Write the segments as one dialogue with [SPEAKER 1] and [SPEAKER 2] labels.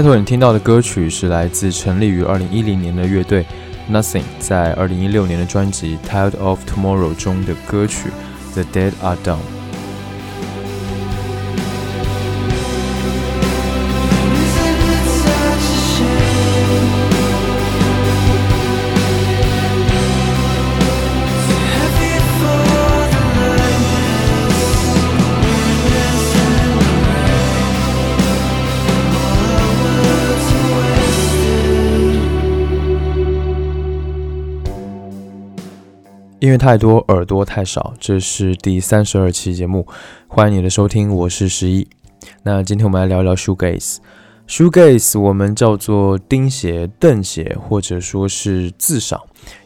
[SPEAKER 1] 开头你听到的歌曲是来自成立于二零一零年的乐队 Nothing 在二零一六年的专辑《Tired of Tomorrow》中的歌曲《The Dead Are Done》。音乐太多，耳朵太少。这是第三十二期节目，欢迎你的收听，我是十一。那今天我们来聊聊 shoegaze。shoegaze 我们叫做钉鞋、蹬鞋，或者说是自赏，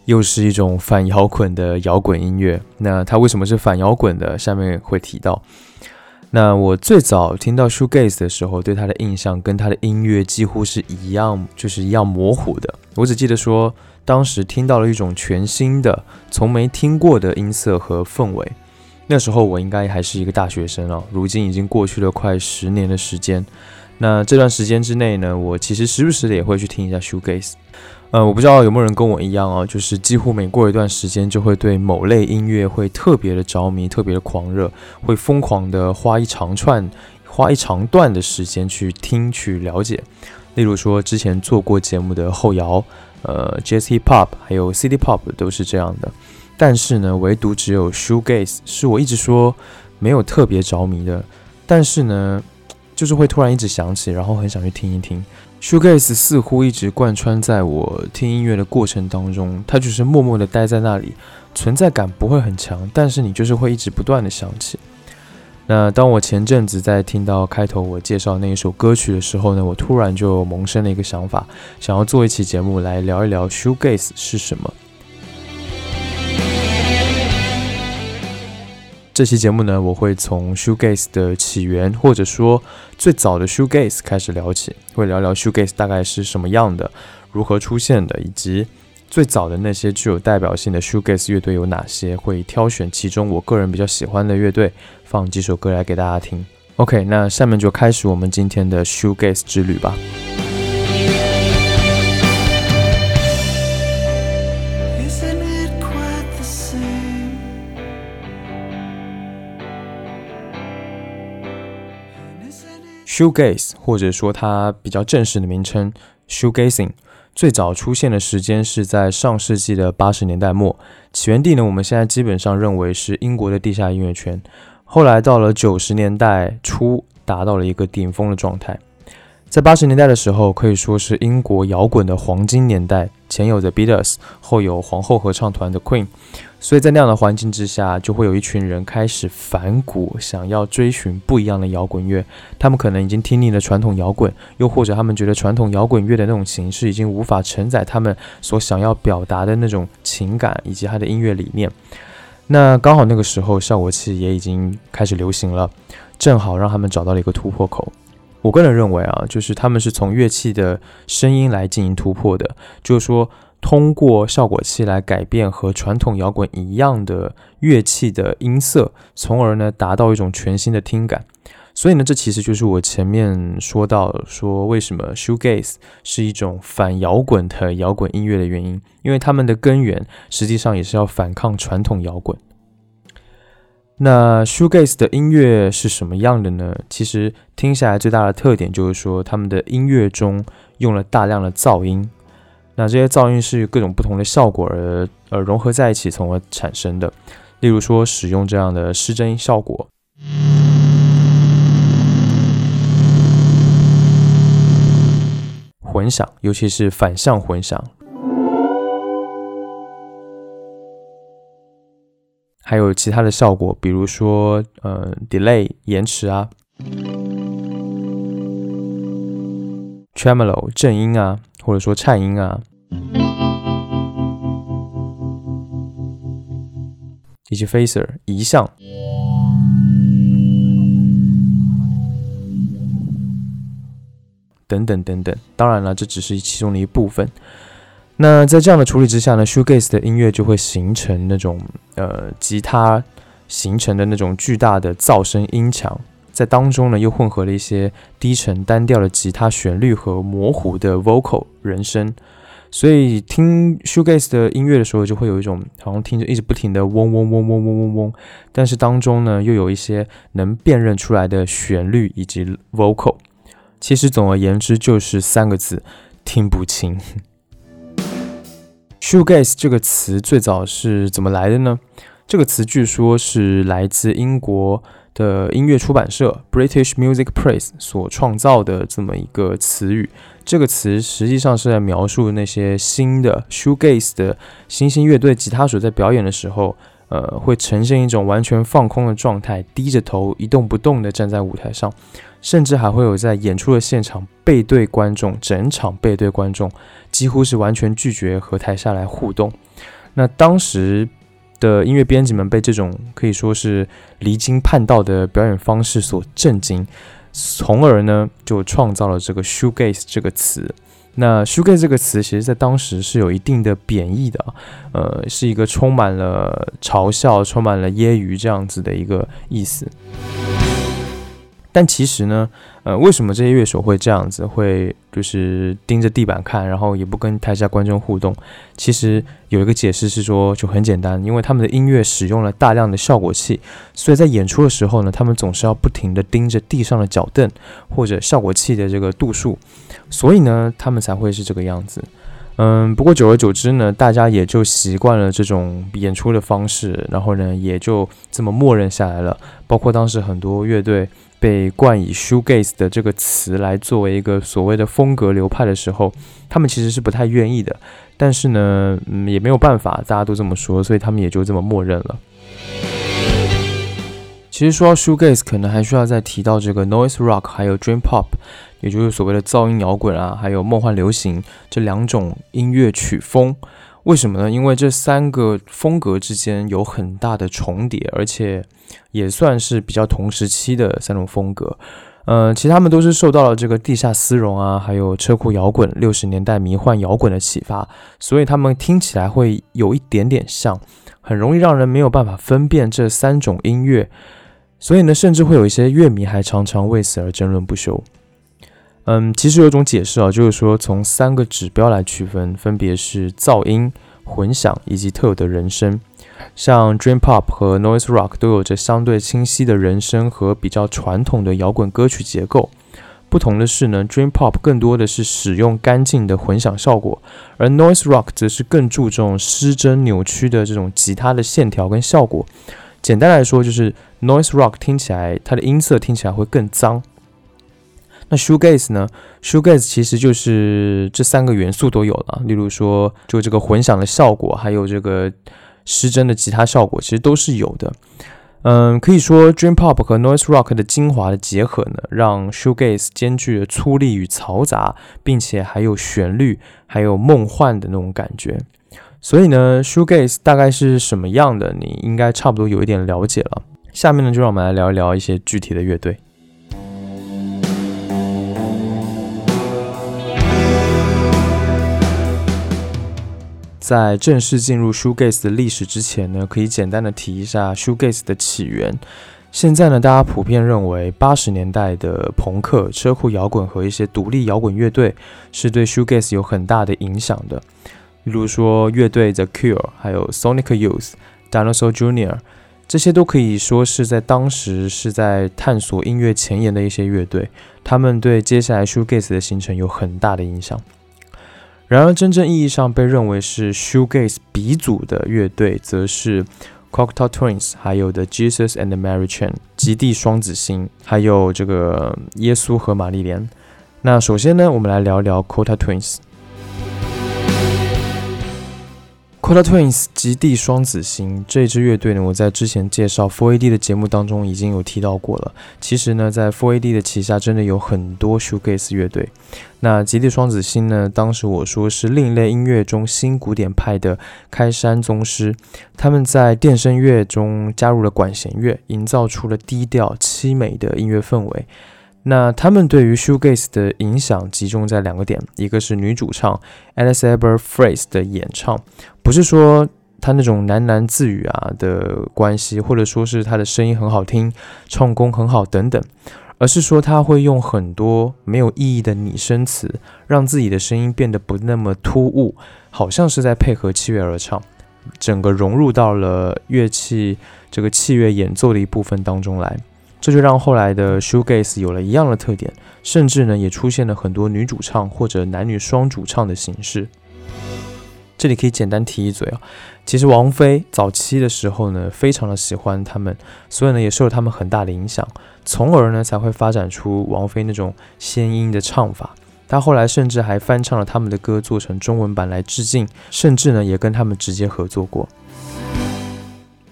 [SPEAKER 1] 又是一种反摇滚的摇滚音乐。那它为什么是反摇滚的？下面会提到。那我最早听到 shoegaze 的时候，对它的印象跟它的音乐几乎是一样，就是一样模糊的。我只记得说。当时听到了一种全新的、从没听过的音色和氛围。那时候我应该还是一个大学生哦，如今已经过去了快十年的时间。那这段时间之内呢，我其实时不时的也会去听一下 shoegaze。呃，我不知道有没有人跟我一样哦，就是几乎每过一段时间就会对某类音乐会特别的着迷、特别的狂热，会疯狂的花一长串、花一长段的时间去听、去了解。例如说之前做过节目的后摇。呃，Jazz Hip Hop 还有 City Pop 都是这样的，但是呢，唯独只有 Shoegaze 是我一直说没有特别着迷的，但是呢，就是会突然一直想起，然后很想去听一听。Shoegaze 似乎一直贯穿在我听音乐的过程当中，它就是默默的待在那里，存在感不会很强，但是你就是会一直不断的想起。那当我前阵子在听到开头我介绍那一首歌曲的时候呢，我突然就萌生了一个想法，想要做一期节目来聊一聊 shoegaze 是什么。这期节目呢，我会从 shoegaze 的起源，或者说最早的 shoegaze 开始聊起，会聊聊 shoegaze 大概是什么样的，如何出现的，以及。最早的那些具有代表性的 shoegaze 乐队有哪些？会挑选其中我个人比较喜欢的乐队，放几首歌来给大家听。OK，那下面就开始我们今天的 shoegaze 之旅吧。shoegaze，或者说它比较正式的名称 shoegazing。最早出现的时间是在上世纪的八十年代末，起源地呢，我们现在基本上认为是英国的地下音乐圈。后来到了九十年代初，达到了一个顶峰的状态。在八十年代的时候，可以说是英国摇滚的黄金年代，前有 The Beatles，后有皇后合唱团的 Queen。所以在那样的环境之下，就会有一群人开始反骨，想要追寻不一样的摇滚乐。他们可能已经听腻了传统摇滚，又或者他们觉得传统摇滚乐的那种形式已经无法承载他们所想要表达的那种情感以及他的音乐理念。那刚好那个时候，效果器也已经开始流行了，正好让他们找到了一个突破口。我个人认为啊，就是他们是从乐器的声音来进行突破的，就是说。通过效果器来改变和传统摇滚一样的乐器的音色，从而呢达到一种全新的听感。所以呢，这其实就是我前面说到说为什么 shoegaze 是一种反摇滚的摇滚音乐的原因，因为他们的根源实际上也是要反抗传统摇滚。那 shoegaze 的音乐是什么样的呢？其实听下来最大的特点就是说，他们的音乐中用了大量的噪音。那这些噪音是各种不同的效果而而融合在一起，从而产生的。例如说，使用这样的失真效果，混响，尤其是反向混响，还有其他的效果，比如说，呃，delay 延迟啊，tremolo 震音啊。或者说颤音啊，以及 phaser 移像。等等等等。当然了，这只是其中的一部分。那在这样的处理之下呢，shoegaze 的音乐就会形成那种呃吉他形成的那种巨大的噪声音墙，在当中呢又混合了一些低沉单调的吉他旋律和模糊的 vocal 人声。所以听 shoegaze 的音乐的时候，就会有一种好像听着一直不停的嗡嗡嗡嗡嗡嗡嗡，但是当中呢又有一些能辨认出来的旋律以及 vocal。其实总而言之就是三个字：听不清。shoegaze 这个词最早是怎么来的呢？这个词据说是来自英国。的音乐出版社 British Music Press 所创造的这么一个词语，这个词实际上是在描述那些新的 shoegaze 的新兴乐队吉他手在表演的时候，呃，会呈现一种完全放空的状态，低着头一动不动地站在舞台上，甚至还会有在演出的现场背对观众，整场背对观众，几乎是完全拒绝和台下来互动。那当时。的音乐编辑们被这种可以说是离经叛道的表演方式所震惊，从而呢就创造了这个 shoegaze 这个词。那 sugar 这个词其实在当时是有一定的贬义的，呃，是一个充满了嘲笑、充满了揶揄这样子的一个意思。但其实呢，呃，为什么这些乐手会这样子，会就是盯着地板看，然后也不跟台下观众互动？其实有一个解释是说，就很简单，因为他们的音乐使用了大量的效果器，所以在演出的时候呢，他们总是要不停的盯着地上的脚凳或者效果器的这个度数，所以呢，他们才会是这个样子。嗯，不过久而久之呢，大家也就习惯了这种演出的方式，然后呢，也就这么默认下来了。包括当时很多乐队。被冠以 shoegaze 的这个词来作为一个所谓的风格流派的时候，他们其实是不太愿意的。但是呢，嗯，也没有办法，大家都这么说，所以他们也就这么默认了。其实说到 shoegaze，可能还需要再提到这个 noise rock，还有 dream pop，也就是所谓的噪音摇滚啊，还有梦幻流行这两种音乐曲风。为什么呢？因为这三个风格之间有很大的重叠，而且也算是比较同时期的三种风格。呃，其实他们都是受到了这个地下丝绒啊，还有车库摇滚、六十年代迷幻摇滚的启发，所以他们听起来会有一点点像，很容易让人没有办法分辨这三种音乐。所以呢，甚至会有一些乐迷还常常为此而争论不休。嗯，其实有种解释啊，就是说从三个指标来区分，分别是噪音、混响以及特有的人声。像 Dream Pop 和 Noise Rock 都有着相对清晰的人声和比较传统的摇滚歌曲结构。不同的是呢，Dream Pop 更多的是使用干净的混响效果，而 Noise Rock 则是更注重失真扭曲的这种吉他的线条跟效果。简单来说，就是 Noise Rock 听起来它的音色听起来会更脏。那 shoegaze 呢？shoegaze 其实就是这三个元素都有了，例如说，就这个混响的效果，还有这个失真的吉他效果，其实都是有的。嗯，可以说 dream pop 和 noise rock 的精华的结合呢，让 shoegaze 兼具了粗粝与嘈杂，并且还有旋律，还有梦幻的那种感觉。所以呢，shoegaze 大概是什么样的？你应该差不多有一点了解了。下面呢，就让我们来聊一聊一些具体的乐队。在正式进入 shoegaze 的历史之前呢，可以简单的提一下 shoegaze 的起源。现在呢，大家普遍认为八十年代的朋克、车库摇滚和一些独立摇滚乐队是对 shoegaze 有很大的影响的。例如说，乐队 The Cure、还有 Sonic Youth、Dinosaur Jr. 这些都可以说是在当时是在探索音乐前沿的一些乐队，他们对接下来 shoegaze 的形成有很大的影响。然而，真正意义上被认为是 shoegaze 鼻祖的乐队，则是 Cocktail Twins，还有 The Jesus and Mary Chain，极地双子星，还有这个耶稣和玛丽莲。那首先呢，我们来聊聊 Cocktail Twins。C o t a Twins 极地双子星这支乐队呢，我在之前介绍 Four AD 的节目当中已经有提到过了。其实呢，在 Four AD 的旗下真的有很多 Shoegaze 乐队。那极地双子星呢，当时我说是另类音乐中新古典派的开山宗师。他们在电声乐中加入了管弦乐，营造出了低调凄美的音乐氛围。那他们对于 shoegaze 的影响集中在两个点，一个是女主唱 Alice e b e r f r a s e 的演唱，不是说
[SPEAKER 2] 她那种喃喃自语啊的关系，或者说是她的声音很好听，唱功很好等等，而是说他会用很多没有意义的拟声词，让自己的声音变得不那么突兀，好像是在配合器乐而唱，整个融入到了乐器这个器乐演奏的一部分当中来。这就让后来的 shoegaze 有了一样的特点，甚至呢也出现了很多女主唱或者男女双主唱的形式。这里可以简单提一嘴啊，其实王菲早期的时候呢，非常的喜欢他们，所以呢也受了他们很大的影响，从而呢才会发展出王菲那种仙音的唱法。她后来甚至还翻唱了他们的歌，做成中文版来致敬，甚至呢也跟他们直接合作过。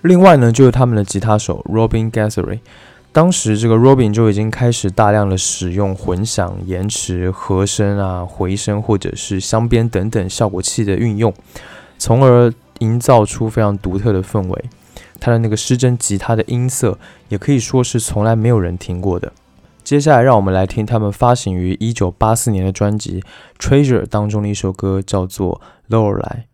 [SPEAKER 2] 另外呢就是他们的吉他手 Robin Guthrie。当时这个 Robin 就已经开始大量的使用混响、延迟、和声啊、回声或者是镶边等等效果器的运用，从而营造出非常独特的氛围。他的那个失真吉他的音色也可以说是从来没有人听过的。接下来让我们来听他们发行于一九八四年的专辑《Treasure》当中的一首歌，叫做《Lorelei》。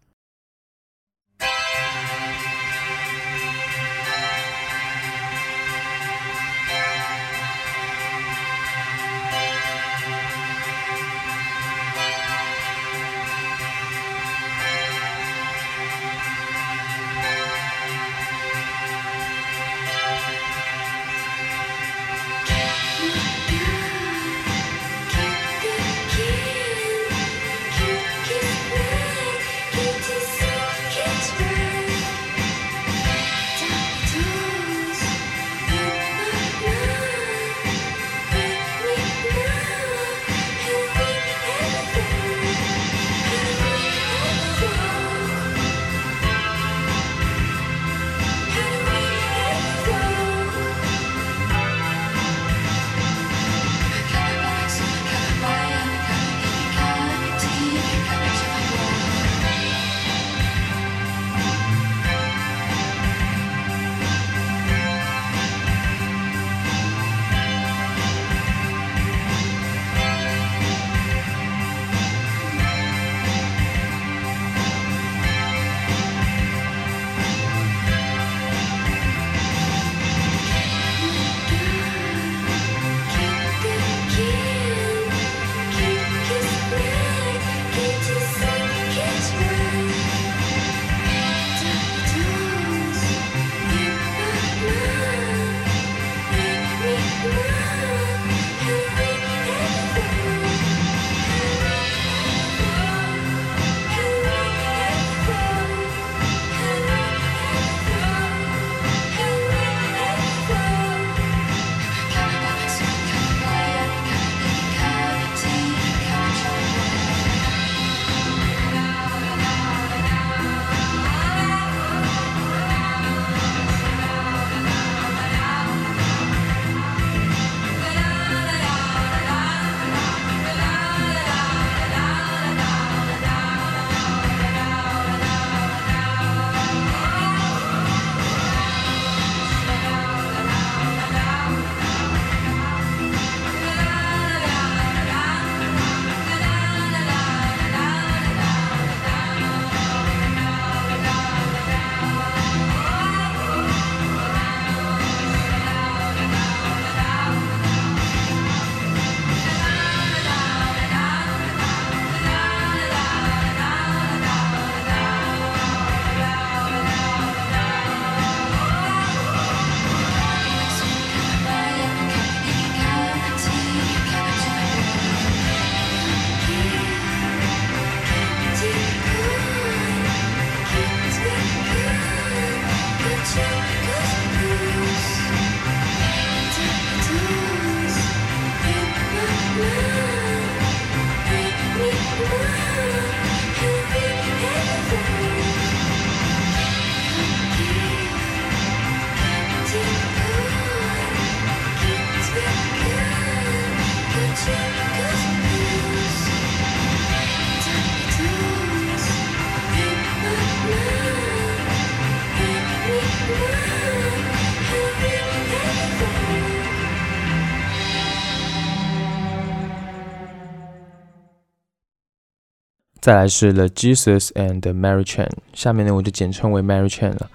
[SPEAKER 1] 再来是 The Jesus and Mary Chain，下面呢我就简称为 Mary Chain 了。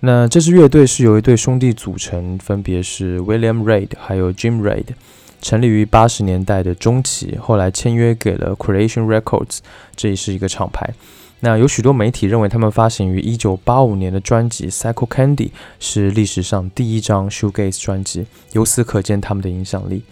[SPEAKER 1] 那这支乐队是由一对兄弟组成，分别是 William Reid 还有 Jim Reid，成立于八十年代的中期，后来签约给了 Creation Records，这也是一个厂牌。那有许多媒体认为他们发行于一九八五年的专辑《Psycho Candy》是历史上第一张 Shoegaze 专辑，由此可见他们的影响力。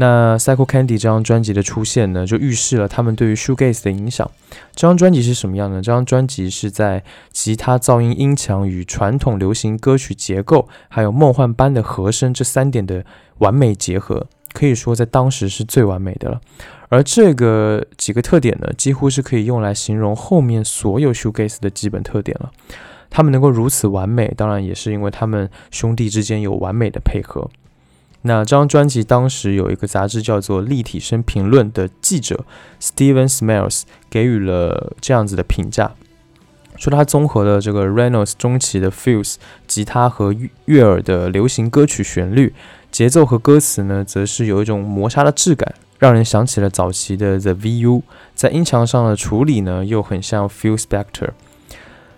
[SPEAKER 1] 那 Psycho Candy 这张专辑的出现呢，就预示了他们对于 Shoegaze 的影响。这张专辑是什么样呢？这张专辑是在吉他噪音音强与传统流行歌曲结构，还有梦幻般的和声这三点的完美结合，可以说在当时是最完美的了。而这个几个特点呢，几乎是可以用来形容后面所有 Shoegaze 的基本特点了。他们能够如此完美，当然也是因为他们兄弟之间有完美的配合。那这张专辑当时有一个杂志叫做《立体声评论》的记者 Steven Smiles 给予了这样子的评价，说他综合了这个 Reynolds 中期的 Fuse 吉他和悦耳的流行歌曲旋律，节奏和歌词呢，则是有一种磨砂的质感，让人想起了早期的 The VU，在音墙上的处理呢，又很像 Phil Spector。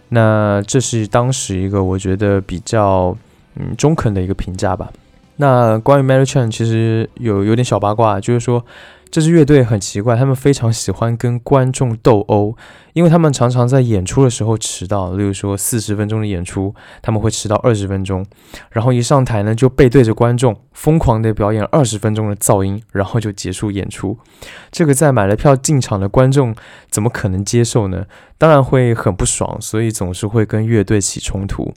[SPEAKER 1] 那这是当时一个我觉得比较嗯中肯的一个评价吧。那关于 Mary Chan，其实有有点小八卦，就是说这支乐队很奇怪，他们非常喜欢跟观众斗殴，因为他们常常在演出的时候迟到，例如说四十分钟的演出，他们会迟到二十分钟，然后一上台呢就背对着观众疯狂的表演二十分钟的噪音，然后就结束演出。这个在买了票进场的观众怎么可能接受呢？当然会很不爽，所以总是会跟乐队起冲突。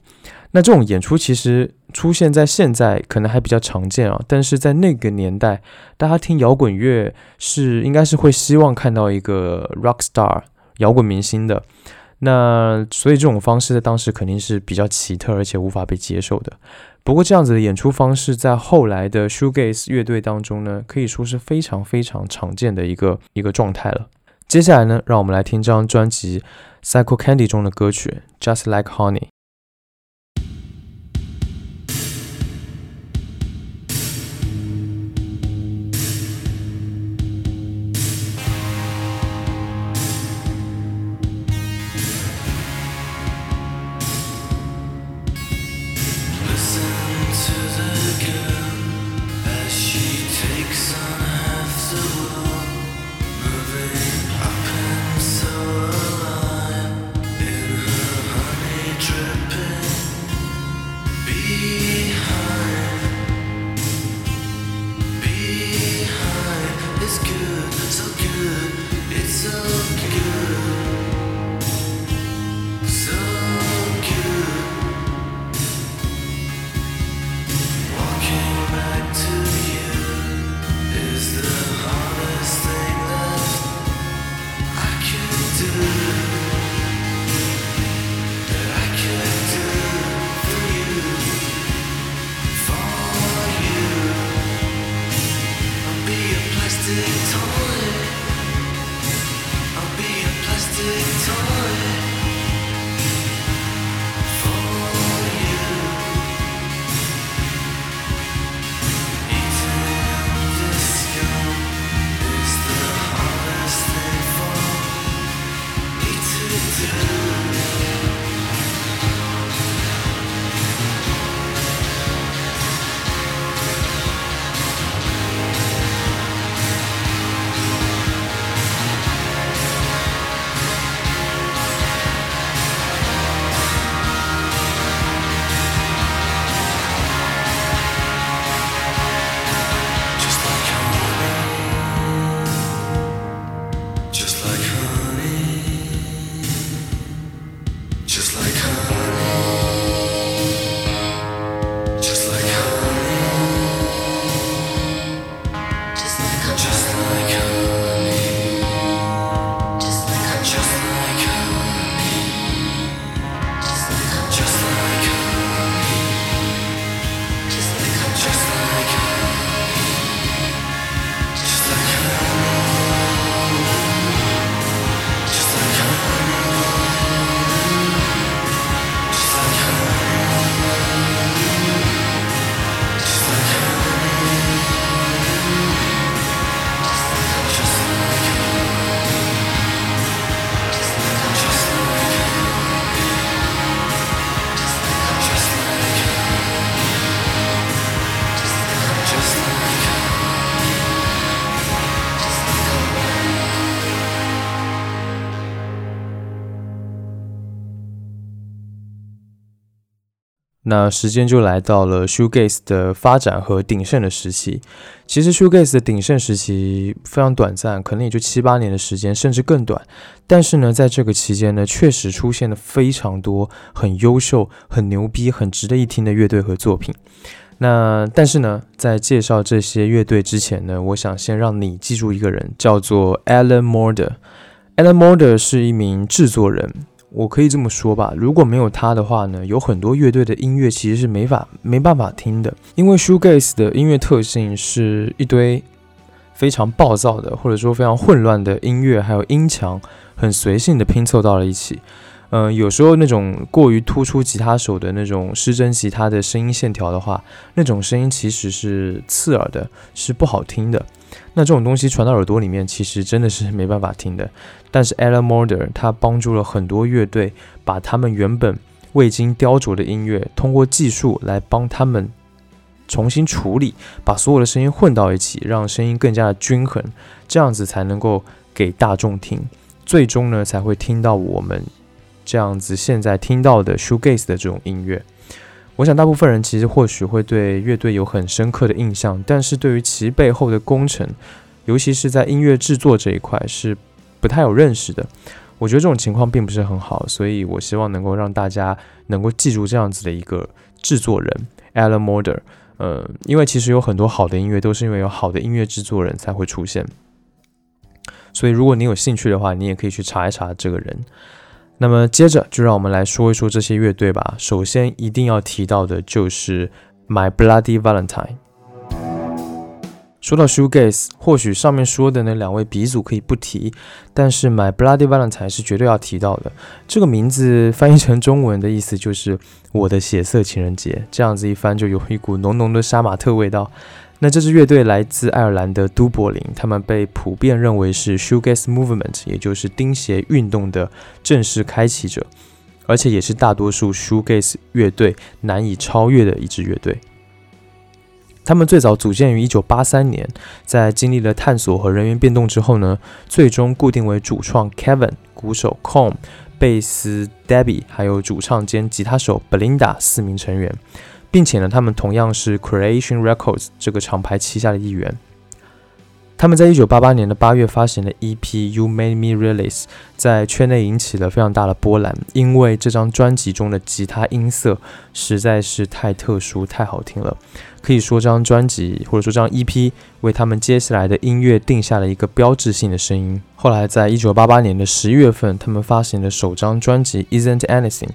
[SPEAKER 1] 那这种演出其实出现在现在可能还比较常见啊，但是在那个年代，大家听摇滚乐是应该是会希望看到一个 rock star 摇滚明星的。那所以这种方式在当时肯定是比较奇特而且无法被接受的。不过这样子的演出方式在后来的 shoegaze 乐队当中呢，可以说是非常非常常见的一个一个状态了。接下来呢，让我们来听这张专辑《Psycho Candy》中的歌曲《Just Like Honey》。plastic toy. I'll be a plastic toy. 那时间就来到了 shoegaze 的发展和鼎盛的时期。其实 shoegaze 的鼎盛时期非常短暂，可能也就七八年的时间，甚至更短。但是呢，在这个期间呢，确实出现了非常多很优秀、很牛逼、很值得一听的乐队和作品。那但是呢，在介绍这些乐队之前呢，我想先让你记住一个人，叫做 Alan Morder。Alan Morder 是一名制作人。我可以这么说吧，如果没有他的话呢，有很多乐队的音乐其实是没法没办法听的，因为 shoegaze 的音乐特性是一堆非常暴躁的，或者说非常混乱的音乐，还有音墙很随性的拼凑到了一起。嗯，有时候那种过于突出吉他手的那种失真吉他的声音线条的话，那种声音其实是刺耳的，是不好听的。那这种东西传到耳朵里面，其实真的是没办法听的。但是 Alan Morder 他帮助了很多乐队，把他们原本未经雕琢的音乐，通过技术来帮他们重新处理，把所有的声音混到一起，让声音更加的均衡，这样子才能够给大众听，最终呢才会听到我们这样子现在听到的 shoegaze 的这种音乐。我想，大部分人其实或许会对乐队有很深刻的印象，但是对于其背后的工程，尤其是在音乐制作这一块，是不太有认识的。我觉得这种情况并不是很好，所以我希望能够让大家能够记住这样子的一个制作人 Alan Morder。呃，因为其实有很多好的音乐都是因为有好的音乐制作人才会出现，所以如果你有兴趣的话，你也可以去查一查这个人。那么接着就让我们来说一说这些乐队吧。首先一定要提到的就是 My Bloody Valentine。说到 shoegaze，或许上面说的那两位鼻祖可以不提，但是 My Bloody Valentine 是绝对要提到的。这个名字翻译成中文的意思就是我的血色情人节，这样子一翻就有一股浓浓的杀马特味道。那这支乐队来自爱尔兰的都柏林，他们被普遍认为是 shoegaze movement，也就是钉鞋运动的正式开启者，而且也是大多数 shoegaze 乐队难以超越的一支乐队。他们最早组建于1983年，在经历了探索和人员变动之后呢，最终固定为主创 Kevin、鼓手 Com、贝斯 Debbie，还有主唱兼吉他手 Belinda 四名成员。并且呢，他们同样是 Creation Records 这个厂牌旗下的一员。他们在一九八八年的八月发行的 EP《You Made Me Realize》在圈内引起了非常大的波澜，因为这张专辑中的吉他音色实在是太特殊、太好听了。可以说，这张专辑或者说这张 EP 为他们接下来的音乐定下了一个标志性的声音。后来，在一九八八年的十一月份，他们发行的首张专辑《Isn't Anything》。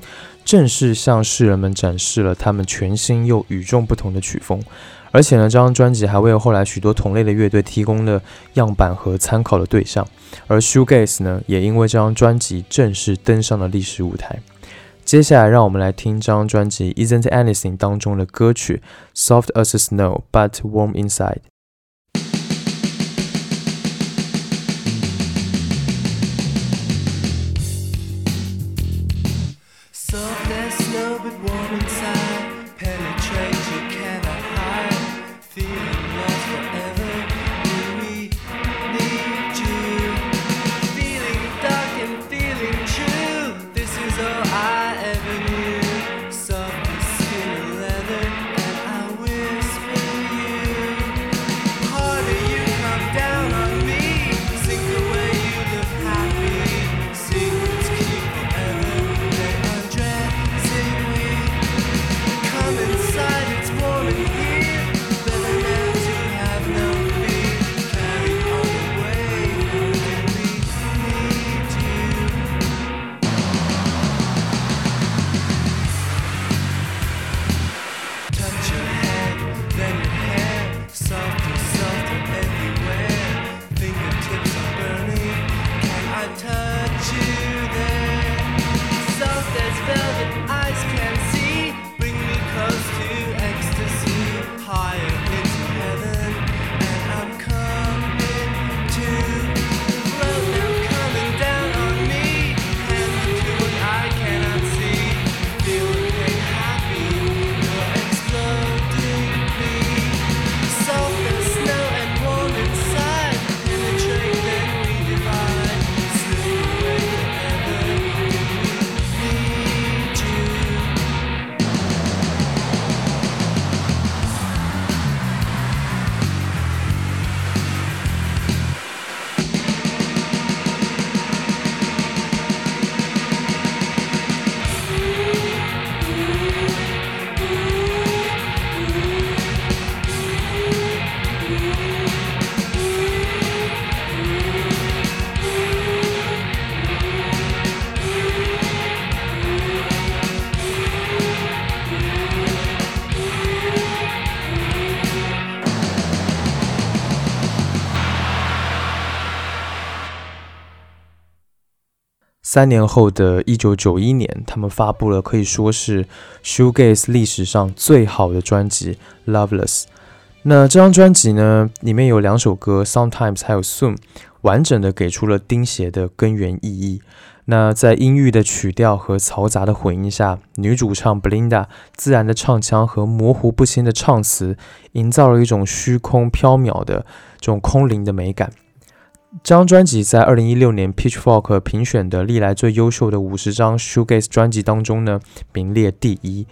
[SPEAKER 1] 正式向世人们展示了他们全新又与众不同的曲风，而且呢，这张专辑还为后来许多同类的乐队提供了样板和参考的对象。而 shoegaze 呢，也因为这张专辑正式登上了历史舞台。接下来，让我们来听这张专辑《Isn't Anything》当中的歌曲《Soft as Snow But Warm Inside》。Thank you. 三年后的一九九一年，他们发布了可以说是 shoegaze 历史上最好的专辑《Loveless》。那这张专辑呢，里面有两首歌《Sometimes》还有《Soon》，完整的给出了钉鞋的根源意义。那在阴郁的曲调和嘈杂的混音下，女主唱 Belinda 自然的唱腔和模糊不清的唱词，营造了一种虚空缥缈的这种空灵的美感。这张专辑在二零一六年 Pitchfork 评选的历来最优秀的五十张 Shoegaze 专辑当中呢，名列第一。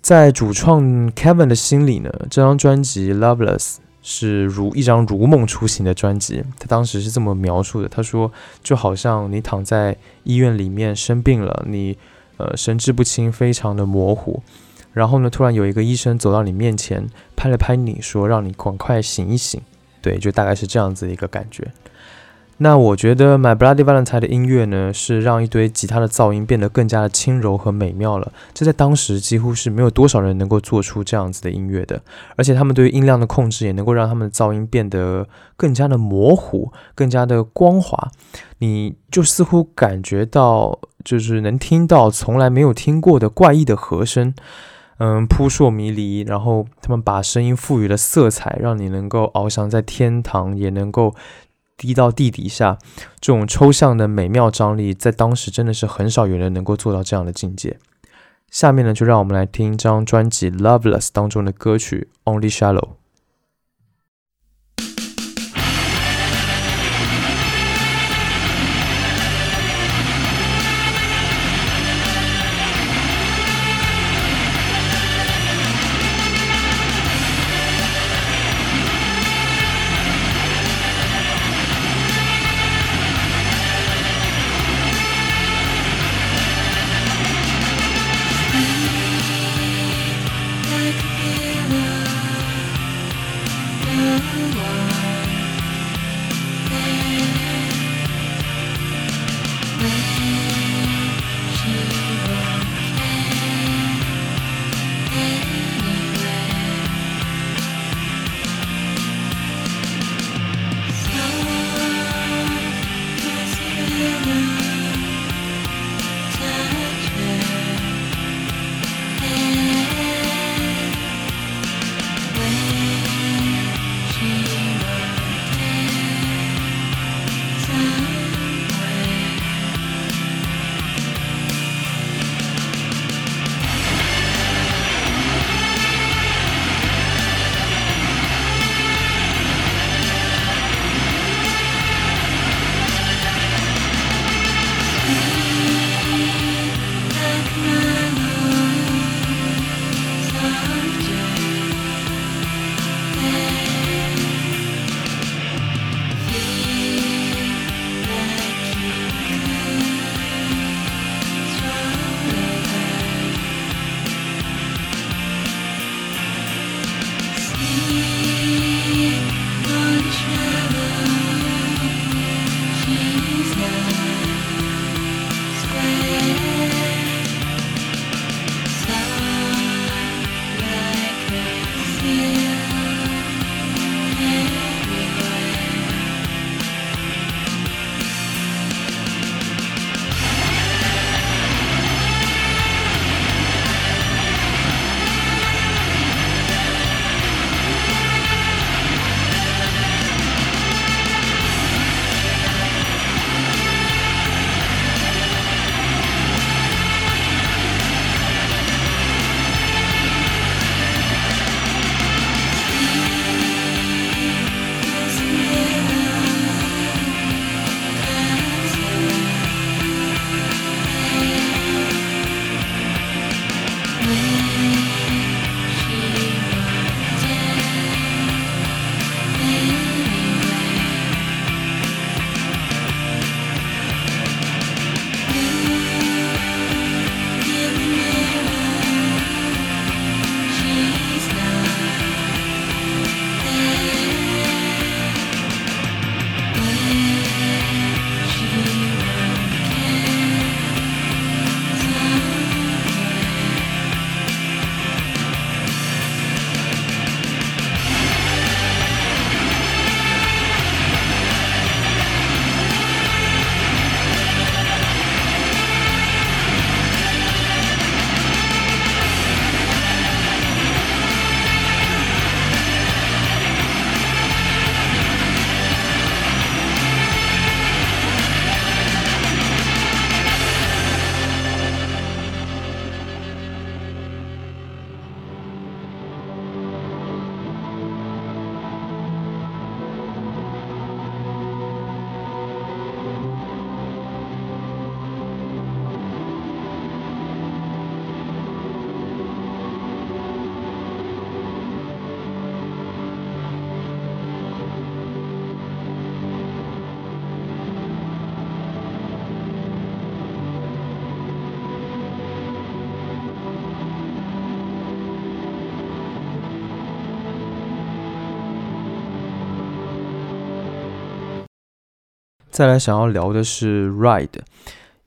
[SPEAKER 1] 在主创 Kevin 的心里呢，这张专辑《Loveless》是如一张如梦初醒的专辑。他当时是这么描述的：“他说，就好像你躺在医院里面生病了，你呃神志不清，非常的模糊。然后呢，突然有一个医生走到你面前，拍了拍你说，让你赶快醒一醒。对，就大概是这样子的一个感觉。”那我觉得《My Bloody Valentine》的音乐呢，是让一堆吉他的噪音变得更加的轻柔和美妙了。这在当时几乎是没有多少人能够做出这样子的音乐的。而且他们对于音量的控制，也能够让他们的噪音变得更加的模糊，更加的光滑。你就似乎感觉到，就是能听到从来没有听过的怪异的和声，嗯，扑朔迷离。然后他们把声音赋予了色彩，让你能够翱翔在天堂，也能够。低到地底下，这种抽象的美妙张力，在当时真的是很少有人能够做到这样的境界。下面呢，就让我们来听一张专辑《Loveless》当中的歌曲《Only Shallow》。再来想要聊的是 Ride。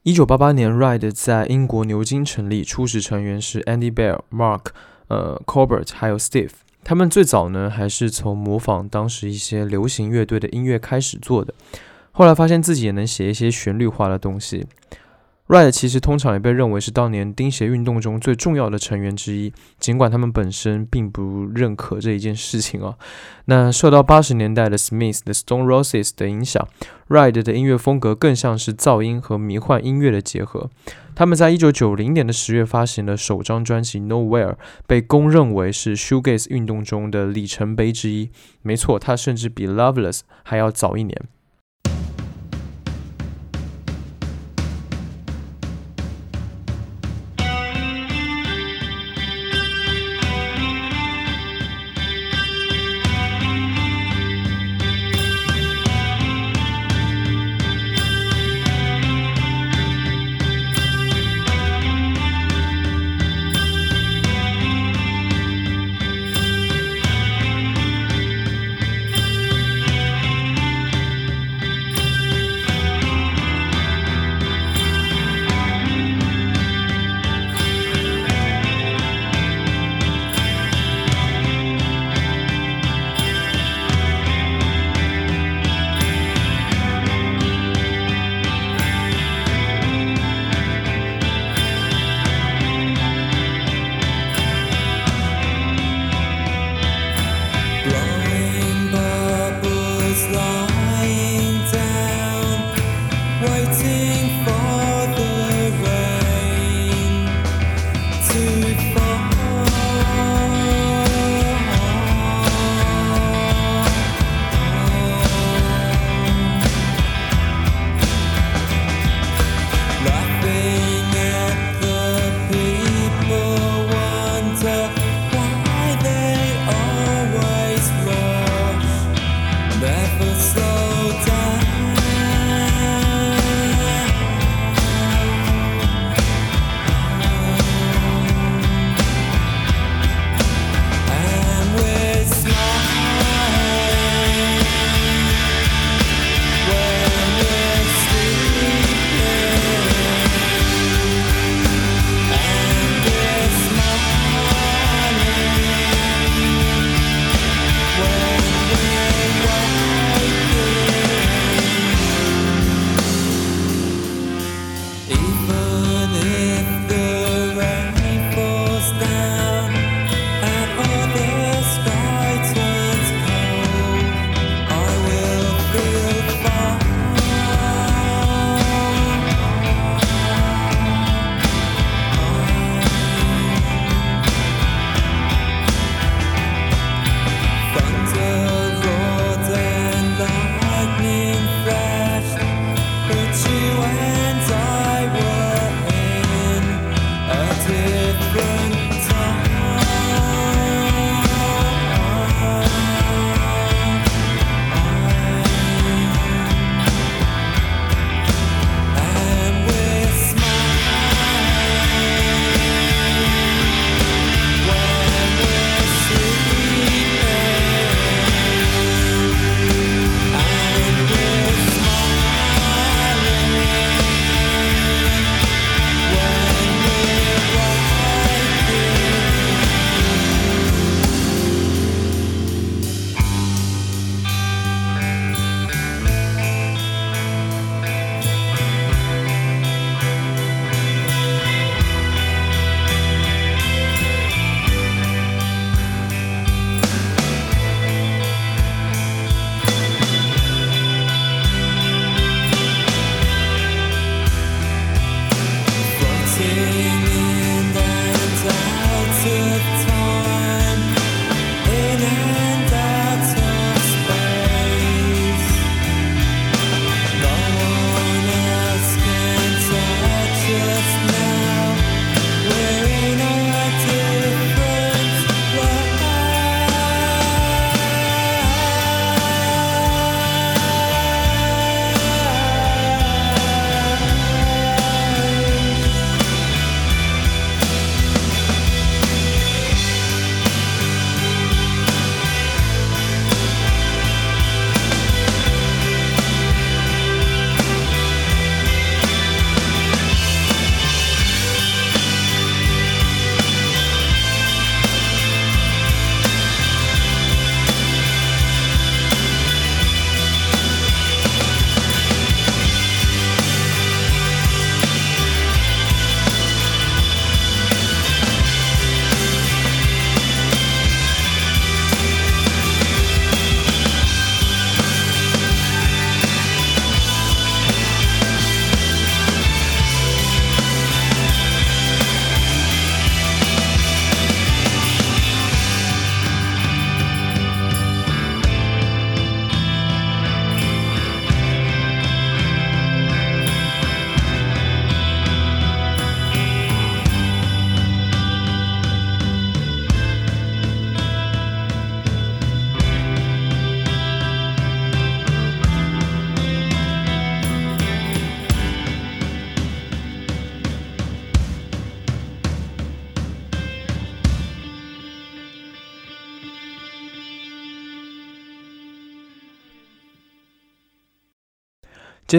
[SPEAKER 1] 一九八八年，Ride 在英国牛津成立，初始成员是 Andy Bell、Mark、呃 Corbett 还有 Steve。他们最早呢还是从模仿当时一些流行乐队的音乐开始做的，后来发现自己也能写一些旋律化的东西。Ride 其实通常也被认为是当年钉鞋运动中最重要的成员之一，尽管他们本身并不认可这一件事情啊。那受到八十年代的 Smith 的 Stone Roses 的影响，Ride 的音乐风格更像是噪音和迷幻音乐的结合。他们在一九九零年的十月发行了首张专辑 Nowhere，被公认为是 Shoegaze 运动中的里程碑之一。没错，它甚至比 Loveless 还要早一年。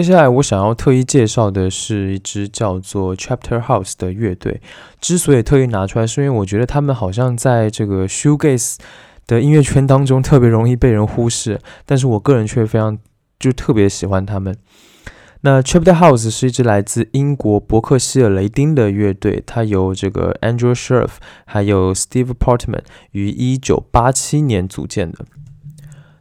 [SPEAKER 1] 接下来我想要特意介绍的是一支叫做 Chapter House 的乐队。之所以特意拿出来，是因为我觉得他们好像在这个 Shoegaze 的音乐圈当中特别容易被人忽视，但是我个人却非常就特别喜欢他们。那 Chapter House 是一支来自英国伯克希尔雷丁的乐队，它由这个 Andrew Sherf 还有 Steve Portman 于1987年组建的。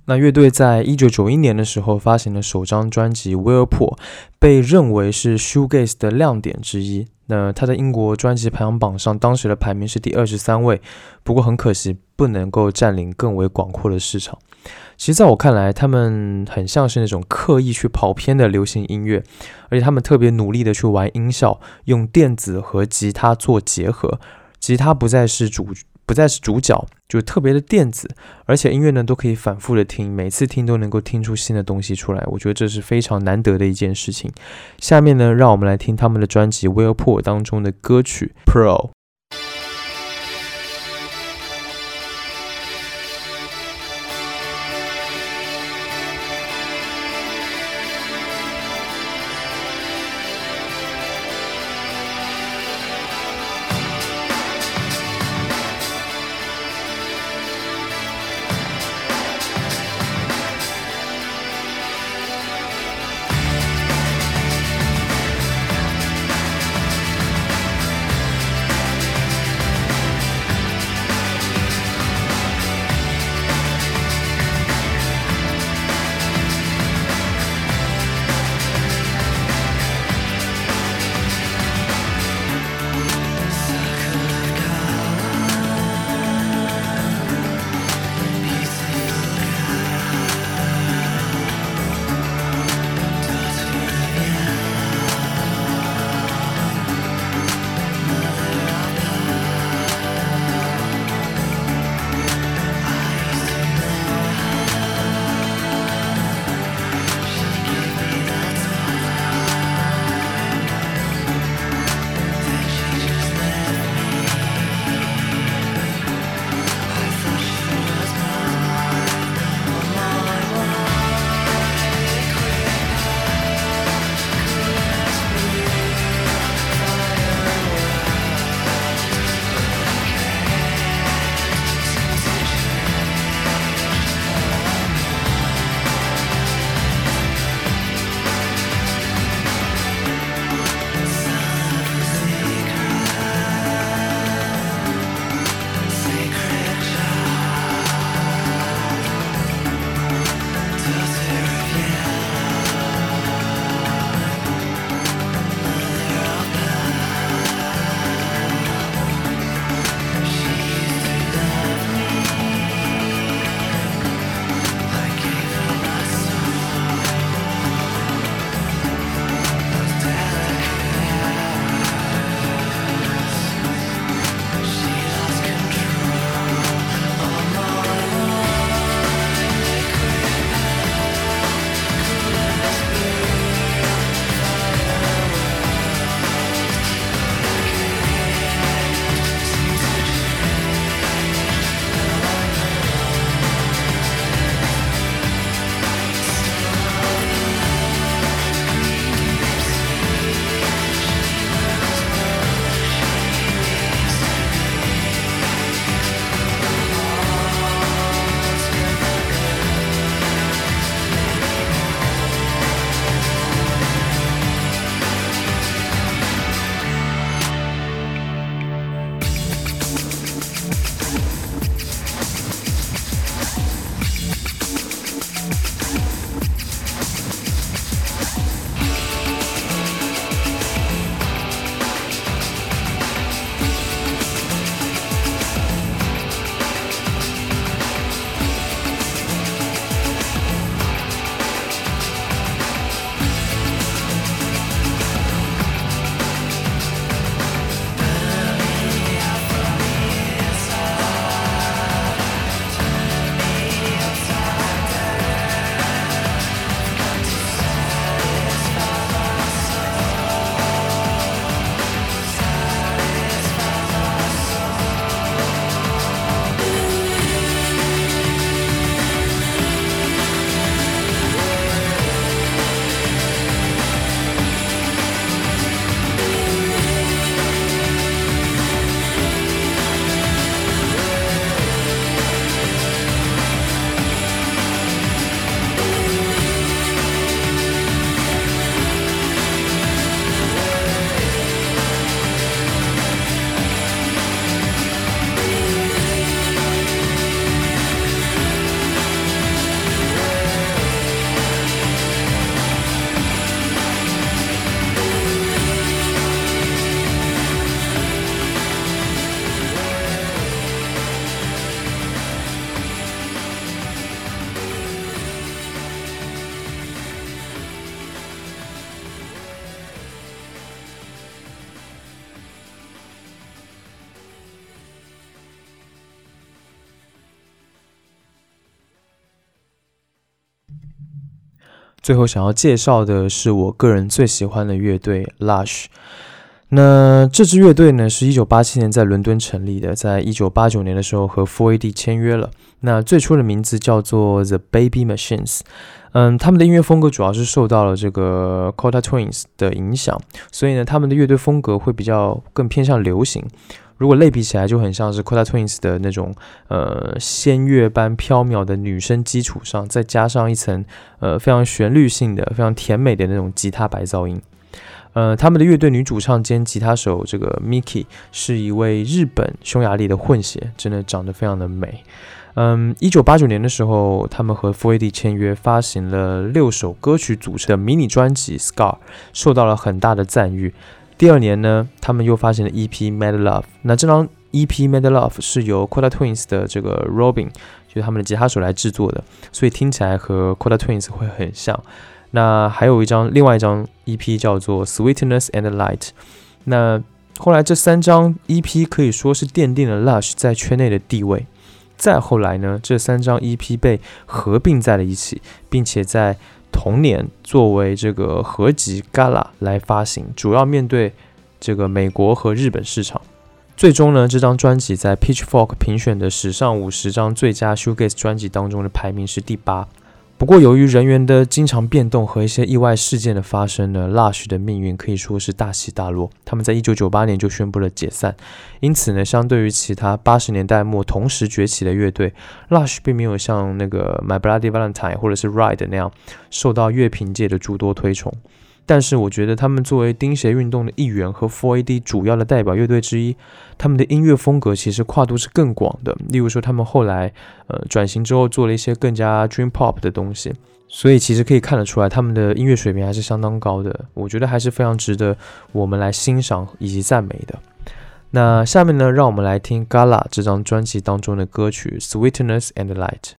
[SPEAKER 1] 那乐队在一九九一年的时候发行了首张专辑《Whirlpool》，被认为是 Shoegaze 的亮点之一。那他在英国专辑排行榜上当时的排名是第二十三位，不过很可惜不能够占领更为广阔的市场。其实，在我看来，他们很像是那种刻意去跑偏的流行音乐，而且他们特别努力的去玩音效，用电子和吉他做结合，吉他不再是主。不再是主角，就特别的电子，而且音乐呢都可以反复的听，每次听都能够听出新的东西出来。我觉得这是非常难得的一件事情。下面呢，让我们来听他们的专辑《Whirlpool》当中的歌曲《Pro》。最后想要介绍的是我个人最喜欢的乐队 Lush。那这支乐队呢，是一九八七年在伦敦成立的，在一九八九年的时候和 4AD 签约了。那最初的名字叫做 The Baby Machines。嗯，他们的音乐风格主要是受到了这个 Kota Twins 的影响，所以呢，他们的乐队风格会比较更偏向流行。如果类比起来，就很像是 Kota Twins 的那种呃仙乐般飘渺的女声基础上，再加上一层呃非常旋律性的、非常甜美的那种吉他白噪音。呃，他们的乐队女主唱兼吉他手这个 Miki 是一位日本匈牙利的混血，真的长得非常的美。嗯，一九八九年的时候，他们和 4AD 签约，发行了六首歌曲组成的迷你专辑《Scar》，受到了很大的赞誉。第二年呢，他们又发行了 EP《Mad Love》。那这张 EP《Mad Love》是由 Quota Twins 的这个 Robin，就是他们的吉他手来制作的，所以听起来和 Quota Twins 会很像。那还有一张，另外一张 EP 叫做《Sweetness and Light》。那后来这三张 EP 可以说是奠定了 Lush 在圈内的地位。再后来呢，这三张 EP 被合并在了一起，并且在同年作为这个合集 Gala 来发行，主要面对这个美国和日本市场。最终呢，这张专辑在 Pitchfork 评选的史上五十张最佳 Shoegaze 专辑当中的排名是第八。不过，由于人员的经常变动和一些意外事件的发生呢，Lush 的命运可以说是大起大落。他们在一九九八年就宣布了解散，因此呢，相对于其他八十年代末同时崛起的乐队，Lush 并没有像那个 My Bloody Valentine 或者是 Ride 那样受到乐评界的诸多推崇。但是我觉得他们作为钉鞋运动的一员和 4AD 主要的代表乐队之一，他们的音乐风格其实跨度是更广的。例如说，他们后来呃转型之后做了一些更加 dream pop 的东西，所以其实可以看得出来，他们的音乐水平还是相当高的。我觉得还是非常值得我们来欣赏以及赞美的。那下面呢，让我们来听 Gala 这张专辑当中的歌曲 Sweetness and Light。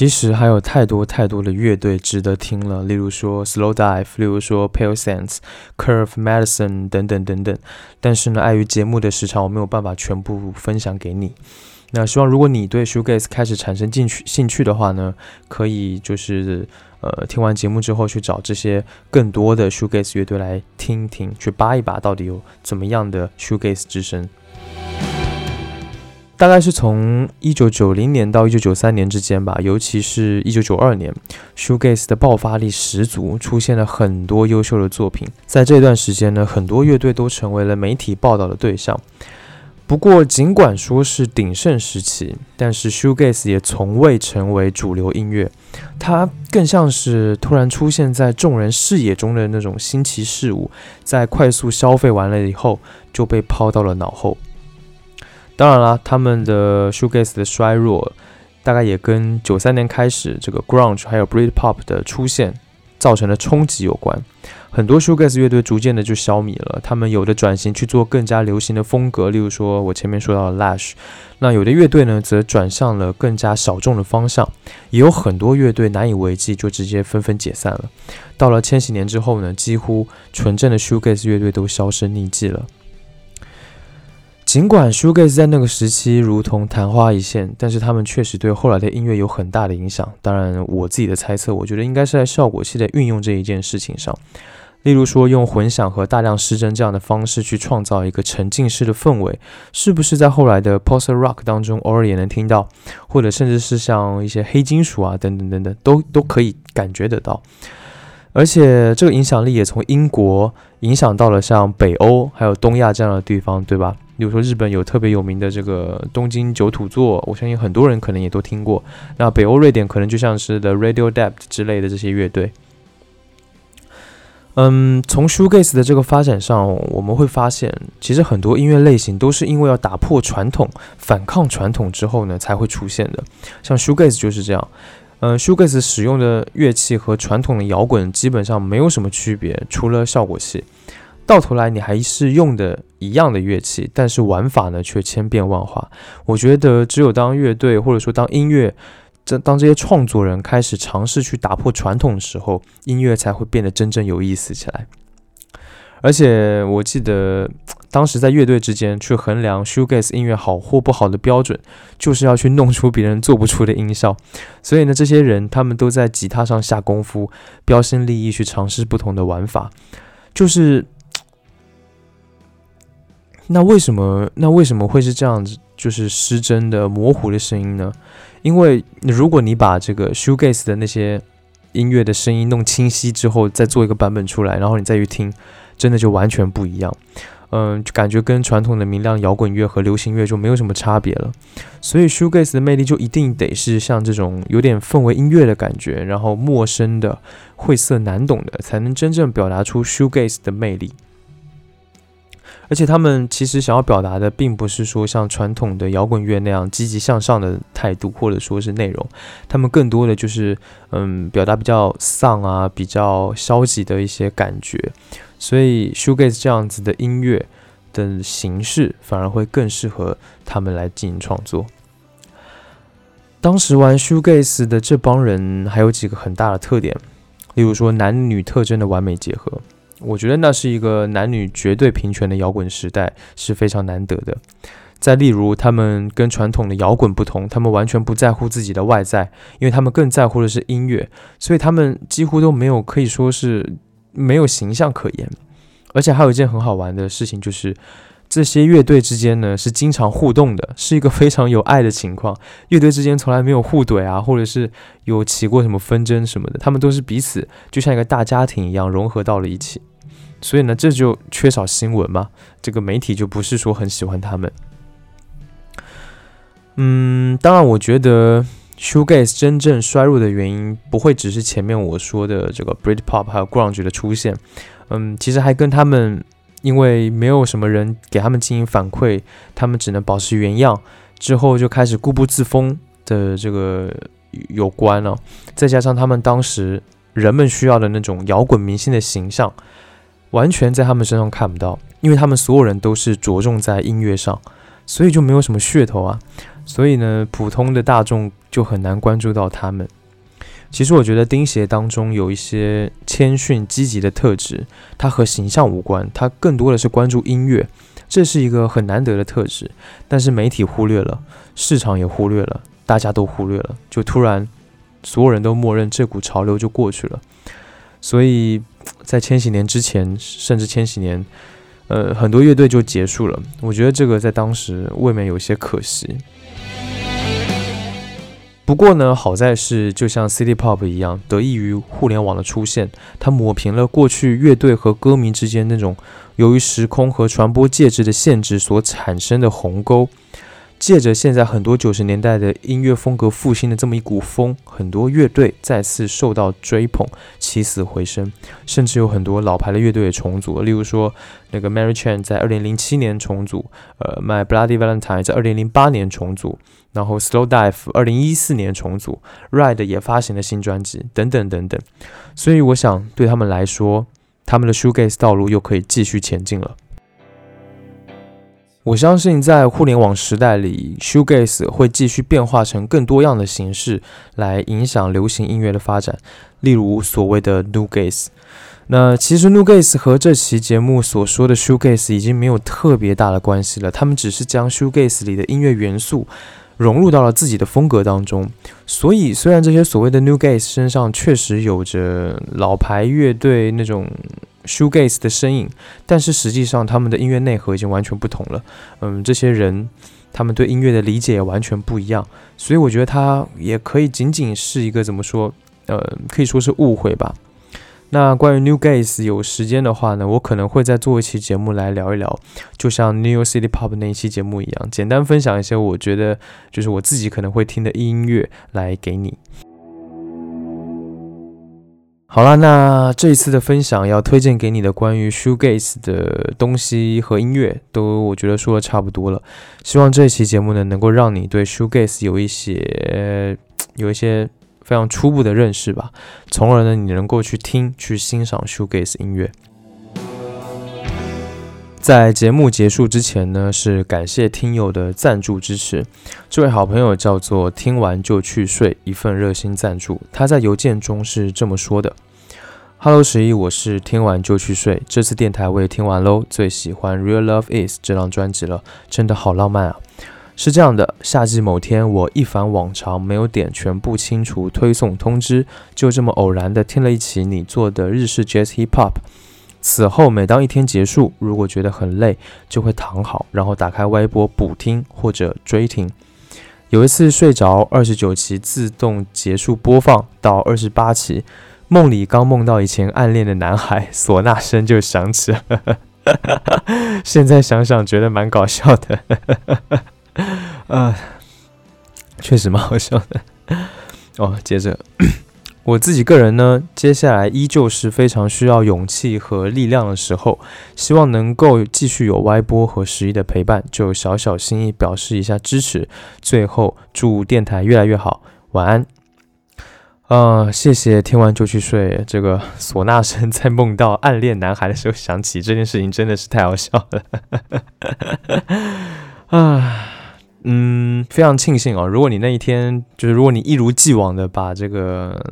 [SPEAKER 1] 其实还有太多太多的乐队值得听了，例如说 Slow Dive，例如说 Pale Sense、Curve Medicine 等等等等。但是呢，碍于节目的时长，我没有办法全部分享给你。那希望如果你对 Shoegaze 开始产生兴趣兴趣的话呢，可以就是呃听完节目之后去找这些更多的 Shoegaze 乐队来听听，去扒一扒到底有怎么样的 Shoegaze 之声。大概是从一九九零年到一九九三年之间吧，尤其是一九九二年，Shoegaze 的爆发力十足，出现了很多优秀的作品。在这段时间呢，很多乐队都成为了媒体报道的对象。不过，尽管说是鼎盛时期，但是 Shoegaze 也从未成为主流音乐，它更像是突然出现在众人视野中的那种新奇事物，在快速消费完了以后，就被抛到了脑后。当然了，他们的 shoegaze 的衰弱，大概也跟九三年开始这个 grunge 还有 Britpop 的出现造成的冲击有关。很多 shoegaze 乐队逐渐的就消弭了，他们有的转型去做更加流行的风格，例如说我前面说到的 Lash。那有的乐队呢，则转向了更加小众的方向，也有很多乐队难以为继，就直接纷纷解散了。到了千禧年之后呢，几乎纯正的 shoegaze 乐队都销声匿迹了。尽管 Shoegaze 在那个时期如同昙花一现，但是他们确实对后来的音乐有很大的影响。当然，我自己的猜测，我觉得应该是在效果器的运用这一件事情上。例如说，用混响和大量失真这样的方式去创造一个沉浸式的氛围，是不是在后来的 Post Rock 当中偶尔也能听到？或者甚至是像一些黑金属啊等等等等，都都可以感觉得到。而且这个影响力也从英国影响到了像北欧还有东亚这样的地方，对吧？比如说，日本有特别有名的这个东京九土座，我相信很多人可能也都听过。那北欧瑞典可能就像是 The Radio Dept 之类的这些乐队。嗯，从 Shoegaze 的这个发展上，我们会发现，其实很多音乐类型都是因为要打破传统、反抗传统之后呢，才会出现的。像 Shoegaze 就是这样。嗯，Shoegaze 使用的乐器和传统的摇滚基本上没有什么区别，除了效果器。到头来，你还是用的一样的乐器，但是玩法呢却千变万化。我觉得，只有当乐队或者说当音乐，这当这些创作人开始尝试去打破传统的时候，音乐才会变得真正有意思起来。而且，我记得当时在乐队之间去衡量 shoegaze 音乐好或不好的标准，就是要去弄出别人做不出的音效。所以呢，这些人他们都在吉他上下功夫，标新立异去尝试不同的玩法，就是。那为什么？那为什么会是这样子？就是失真的、模糊的声音呢？因为如果你把这个 shoegaze 的那些音乐的声音弄清晰之后，再做一个版本出来，然后你再去听，真的就完全不一样。嗯，感觉跟传统的明亮摇滚乐和流行乐就没有什么差别了。所以 shoegaze 的魅力就一定得是像这种有点氛围音乐的感觉，然后陌生的、晦涩难懂的，才能真正表达出 shoegaze 的魅力。而且他们其实想要表达的，并不是说像传统的摇滚乐那样积极向上的态度，或者说是内容，他们更多的就是，嗯，表达比较丧啊、比较消极的一些感觉。所以，shoegaze 这样子的音乐的形式，反而会更适合他们来进行创作。当时玩 shoegaze 的这帮人，还有几个很大的特点，例如说男女特征的完美结合。我觉得那是一个男女绝对平权的摇滚时代，是非常难得的。再例如，他们跟传统的摇滚不同，他们完全不在乎自己的外在，因为他们更在乎的是音乐，所以他们几乎都没有可以说是没有形象可言。而且还有一件很好玩的事情，就是这些乐队之间呢是经常互动的，是一个非常有爱的情况。乐队之间从来没有互怼啊，或者是有起过什么纷争什么的，他们都是彼此就像一个大家庭一样融合到了一起。所以呢，这就缺少新闻嘛，这个媒体就不是说很喜欢他们。嗯，当然，我觉得 shoegaze 真正衰弱的原因，不会只是前面我说的这个 Britpop 还有 grunge 的出现。嗯，其实还跟他们因为没有什么人给他们进行反馈，他们只能保持原样，之后就开始固步自封的这个有关了。再加上他们当时人们需要的那种摇滚明星的形象。完全在他们身上看不到，因为他们所有人都是着重在音乐上，所以就没有什么噱头啊。所以呢，普通的大众就很难关注到他们。其实我觉得钉鞋当中有一些谦逊积极的特质，它和形象无关，它更多的是关注音乐，这是一个很难得的特质。但是媒体忽略了，市场也忽略了，大家都忽略了，就突然所有人都默认这股潮流就过去了。所以在千禧年之前，甚至千禧年，呃，很多乐队就结束了。我觉得这个在当时未免有些可惜。不过呢，好在是就像 City Pop 一样，得益于互联网的出现，它抹平了过去乐队和歌迷之间那种由于时空和传播介质的限制所产生的鸿沟。借着现在很多九十年代的音乐风格复兴的这么一股风，很多乐队再次受到追捧，起死回生，甚至有很多老牌的乐队也重组了。例如说，那个 Mary Chain 在二零零七年重组，呃，My Bloody Valentine 在二零零八年重组，然后 Slow Dive 二零一四年重组，Ride 也发行了新专辑，等等等等。所以我想对他们来说，他们的 Shoegaze 道路又可以继续前进了。我相信，在互联网时代里，shoegaze 会继续变化成更多样的形式，来影响流行音乐的发展。例如，所谓的 new gaze。那其实 new gaze 和这期节目所说的 shoegaze 已经没有特别大的关系了，他们只是将 shoegaze 里的音乐元素融入到了自己的风格当中。所以，虽然这些所谓的 new gaze 身上确实有着老牌乐队那种。Shoegaze 的身影，但是实际上他们的音乐内核已经完全不同了。嗯，这些人他们对音乐的理解也完全不一样，所以我觉得他也可以仅仅是一个怎么说？呃，可以说是误会吧。那关于 New Gaze，有时间的话呢，我可能会再做一期节目来聊一聊，就像 New City Pop 那一期节目一样，简单分享一些我觉得就是我自己可能会听的音乐来给你。好啦，那这一次的分享要推荐给你的关于 shoegaze 的东西和音乐，都我觉得说的差不多了。希望这一期节目呢，能够让你对 shoegaze 有一些有一些非常初步的认识吧，从而呢，你能够去听、去欣赏 shoegaze 音乐。在节目结束之前呢，是感谢听友的赞助支持。这位好朋友叫做听完就去睡，一份热心赞助。他在邮件中是这么说的：“Hello 十一，我是听完就去睡。这次电台我也听完喽，最喜欢《Real Love Is》这张专辑了，真的好浪漫啊！是这样的，夏季某天，我一反往常，没有点全部清除推送通知，就这么偶然的听了一起你做的日式 Jazz Hip Hop。”此后，每当一天结束，如果觉得很累，就会躺好，然后打开微博补听或者追听。有一次睡着，二十九期自动结束播放到二十八期，梦里刚梦到以前暗恋的男孩，唢呐声就响起了。现在想想觉得蛮搞笑的，呃，确实蛮好笑的。哦，接着。我自己个人呢，接下来依旧是非常需要勇气和力量的时候，希望能够继续有歪波和十一的陪伴，就小小心意表示一下支持。最后祝电台越来越好，晚安。啊，谢谢，听完就去睡。这个唢呐声在梦到暗恋男孩的时候响起，这件事情真的是太好笑了。啊。嗯，非常庆幸啊！如果你那一天就是，如果你一如既往的把这个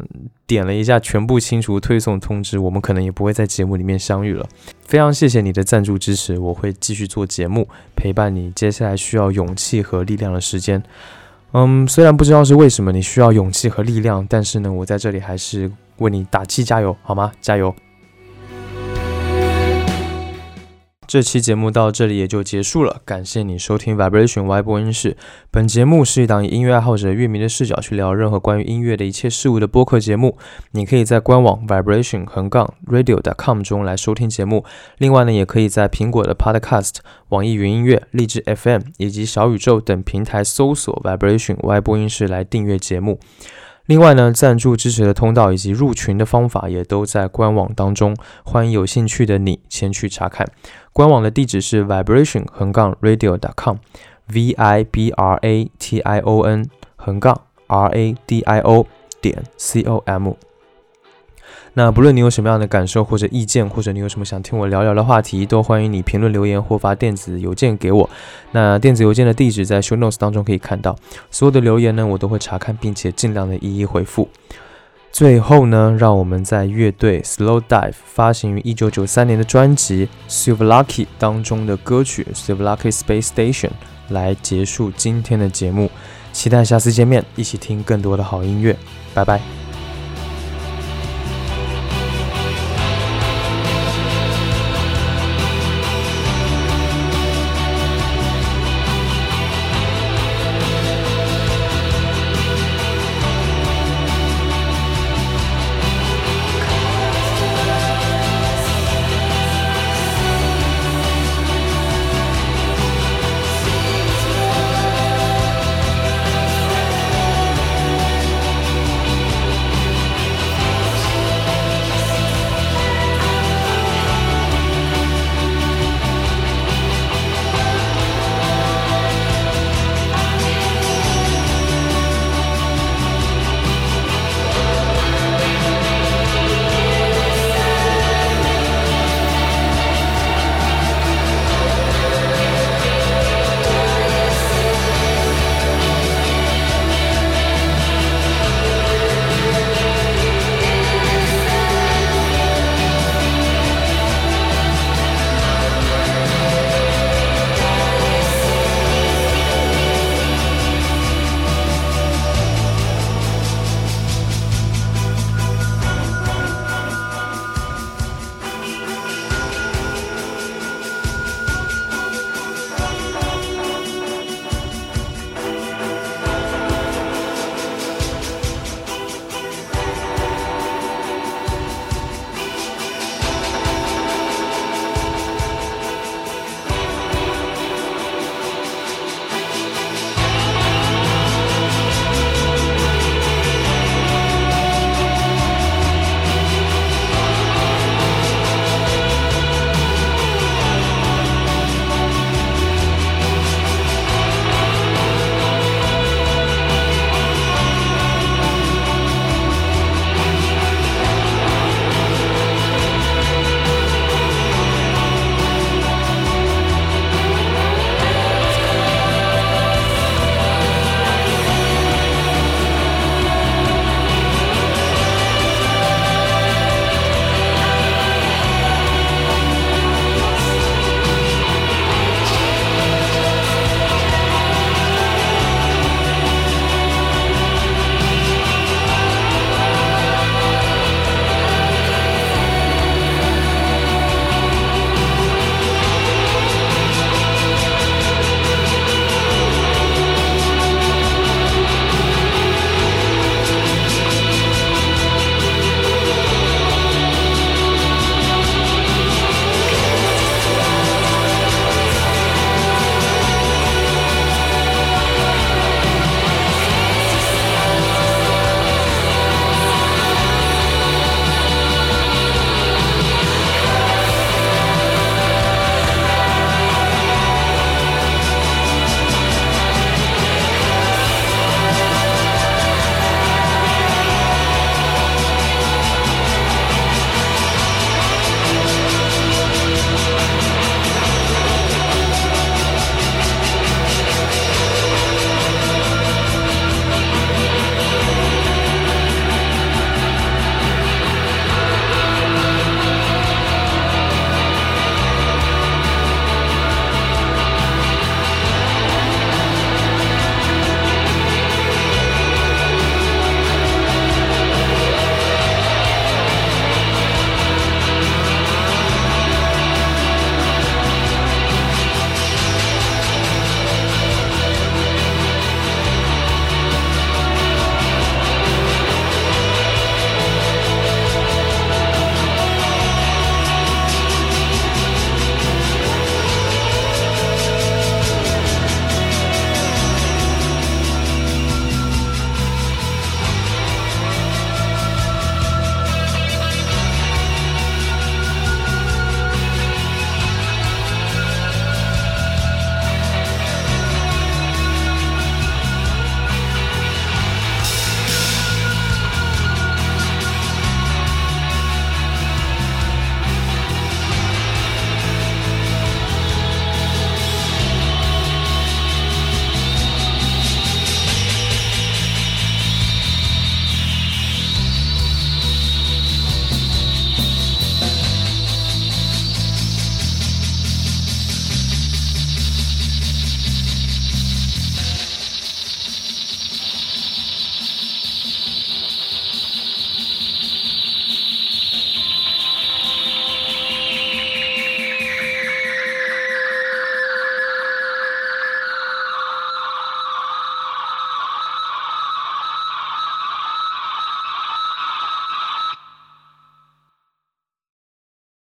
[SPEAKER 1] 点了一下全部清除推送通知，我们可能也不会在节目里面相遇了。非常谢谢你的赞助支持，我会继续做节目，陪伴你接下来需要勇气和力量的时间。嗯，虽然不知道是为什么你需要勇气和力量，但是呢，我在这里还是为你打气加油，好吗？加油！这期节目到这里也就结束了，感谢你收听 Vibration Y 播音室。本节目是一档以音乐爱好者、乐迷的视角去聊任何关于音乐的一切事物的播客节目。你可以在官网 Vibration 横杠 Radio.com 中来收听节目。另外呢，也可以在苹果的 Podcast、网易云音乐、荔枝 FM 以及小宇宙等平台搜索 Vibration Y 播音室来订阅节目。另外呢，赞助支持的通道以及入群的方法也都在官网当中，欢迎有兴趣的你前去查看。官网的地址是 vibration 横杠 radio dot com，v i b r a t i o n 横杠 r a d i o 点 c o m。那不论你有什么样的感受或者意见，或者你有什么想听我聊聊的话题，都欢迎你评论留言或发电子邮件给我。那电子邮件的地址在 show notes 当中可以看到。所有的留言呢，我都会查看，并且尽量的一一回复。最后呢，让我们在乐队 Slow Dive 发行于一九九三年的专辑《Silver Lucky》当中的歌曲《Silver Lucky Space Station》来结束今天的节目。期待下次见面，一起听更多的好音乐。拜拜。